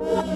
Yeah.